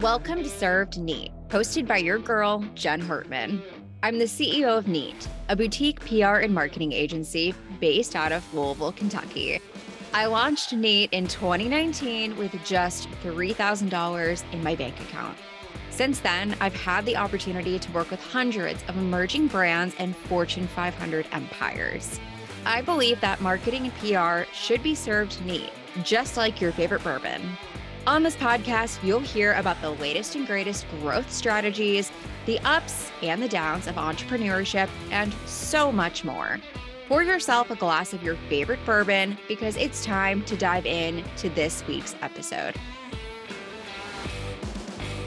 Welcome to Served Neat, hosted by your girl, Jen Hartmann. I'm the CEO of Neat, a boutique PR and marketing agency based out of Louisville, Kentucky. I launched Neat in 2019 with just $3,000 in my bank account. Since then, I've had the opportunity to work with hundreds of emerging brands and Fortune 500 empires. I believe that marketing and PR should be served neat, just like your favorite bourbon. On this podcast, you'll hear about the latest and greatest growth strategies, the ups and the downs of entrepreneurship, and so much more. Pour yourself a glass of your favorite bourbon because it's time to dive in to this week's episode.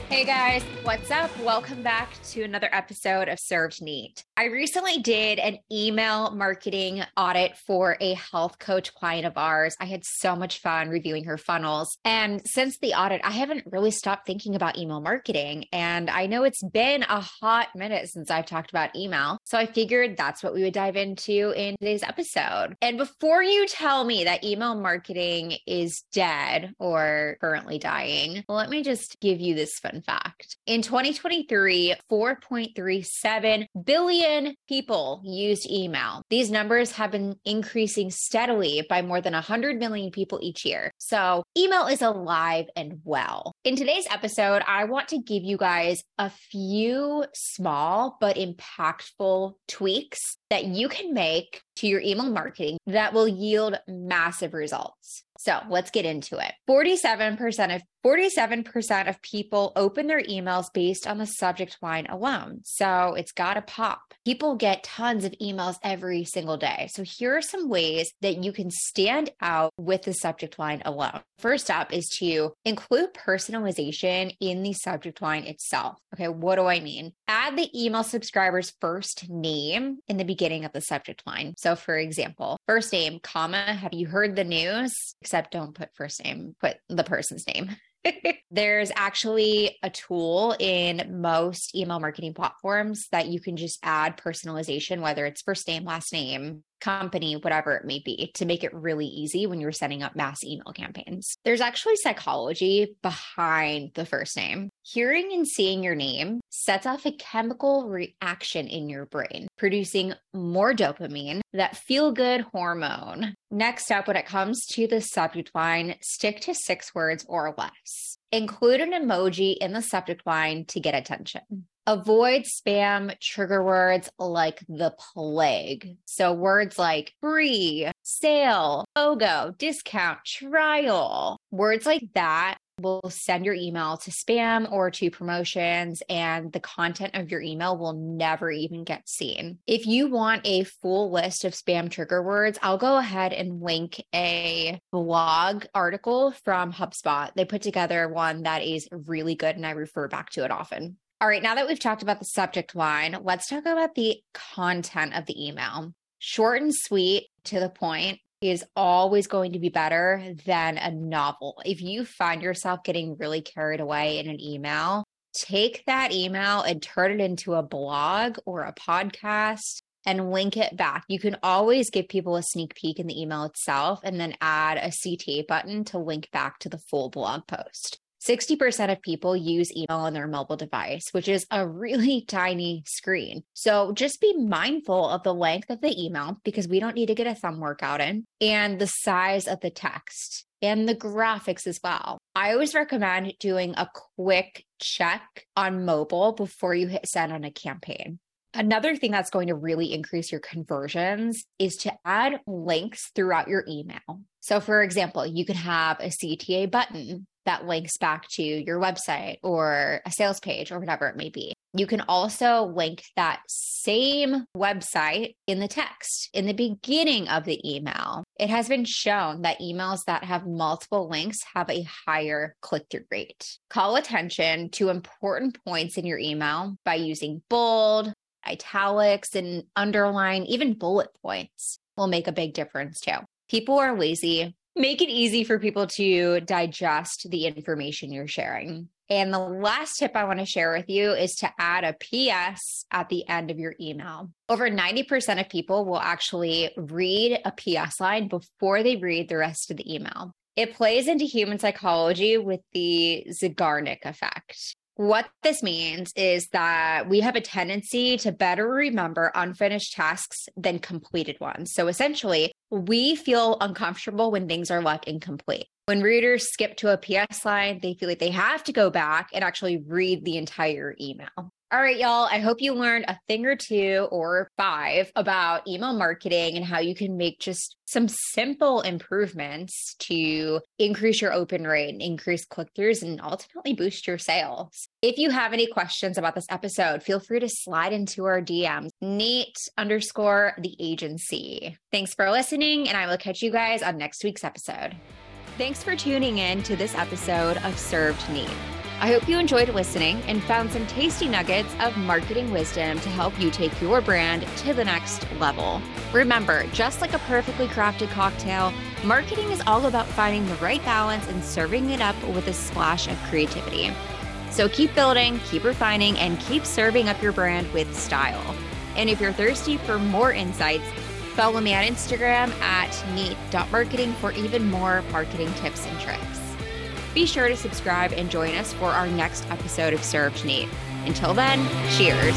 Hey guys, what's up? Welcome back to another episode of Served Neat. I recently did an email marketing audit for a health coach client of ours. I had so much fun reviewing her funnels. And since the audit, I haven't really stopped thinking about email marketing. And I know it's been a hot minute since I've talked about email. So I figured that's what we would dive into in today's episode. And before you tell me that email marketing is dead or currently dying, let me just give you this fun fact. In 2023, 4.37 billion people used email. These numbers have been increasing steadily by more than 100 million people each year. So, email is alive and well. In today's episode, I want to give you guys a few small but impactful tweaks that you can make to your email marketing that will yield massive results. So let's get into it. 47% of 47% of people open their emails based on the subject line alone. So it's got to pop. People get tons of emails every single day. So here are some ways that you can stand out with the subject line alone. First up is to include personalization in the subject line itself. Okay, what do I mean? Add the email subscriber's first name in the beginning of the subject line. So for example, first name, comma, have you heard the news? Except don't put first name, put the person's name. There's actually a tool in most email marketing platforms that you can just add personalization, whether it's first name, last name, company, whatever it may be, to make it really easy when you're setting up mass email campaigns. There's actually psychology behind the first name. Hearing and seeing your name sets off a chemical reaction in your brain, producing more dopamine, that feel good hormone. Next up, when it comes to the subject line, stick to six words or less. Include an emoji in the subject line to get attention. Avoid spam trigger words like the plague. So, words like free, sale, BOGO, discount, trial, words like that will send your email to spam or to promotions, and the content of your email will never even get seen. If you want a full list of spam trigger words, I'll go ahead and link a blog article from HubSpot. They put together one that is really good, and I refer back to it often. All right, now that we've talked about the subject line, let's talk about the content of the email. Short and sweet to the point is always going to be better than a novel. If you find yourself getting really carried away in an email, take that email and turn it into a blog or a podcast and link it back. You can always give people a sneak peek in the email itself and then add a CTA button to link back to the full blog post. 60% of people use email on their mobile device, which is a really tiny screen. So just be mindful of the length of the email because we don't need to get a thumb workout in and the size of the text and the graphics as well. I always recommend doing a quick check on mobile before you hit send on a campaign. Another thing that's going to really increase your conversions is to add links throughout your email. So, for example, you could have a CTA button that links back to your website or a sales page or whatever it may be. You can also link that same website in the text in the beginning of the email. It has been shown that emails that have multiple links have a higher click through rate. Call attention to important points in your email by using bold, italics, and underline, even bullet points will make a big difference too. People are lazy make it easy for people to digest the information you're sharing. And the last tip I want to share with you is to add a PS at the end of your email. Over 90% of people will actually read a PS line before they read the rest of the email. It plays into human psychology with the Zeigarnik effect. What this means is that we have a tendency to better remember unfinished tasks than completed ones. So essentially, we feel uncomfortable when things are left incomplete. When readers skip to a PS line, they feel like they have to go back and actually read the entire email. All right, y'all. I hope you learned a thing or two or five about email marketing and how you can make just some simple improvements to increase your open rate and increase click throughs and ultimately boost your sales. If you have any questions about this episode, feel free to slide into our DMs, neat underscore the agency. Thanks for listening, and I will catch you guys on next week's episode. Thanks for tuning in to this episode of Served Neat. I hope you enjoyed listening and found some tasty nuggets of marketing wisdom to help you take your brand to the next level. Remember, just like a perfectly crafted cocktail, marketing is all about finding the right balance and serving it up with a splash of creativity. So keep building, keep refining, and keep serving up your brand with style. And if you're thirsty for more insights, follow me on Instagram at neat.marketing for even more marketing tips and tricks. Be sure to subscribe and join us for our next episode of Served Neat. Until then, cheers.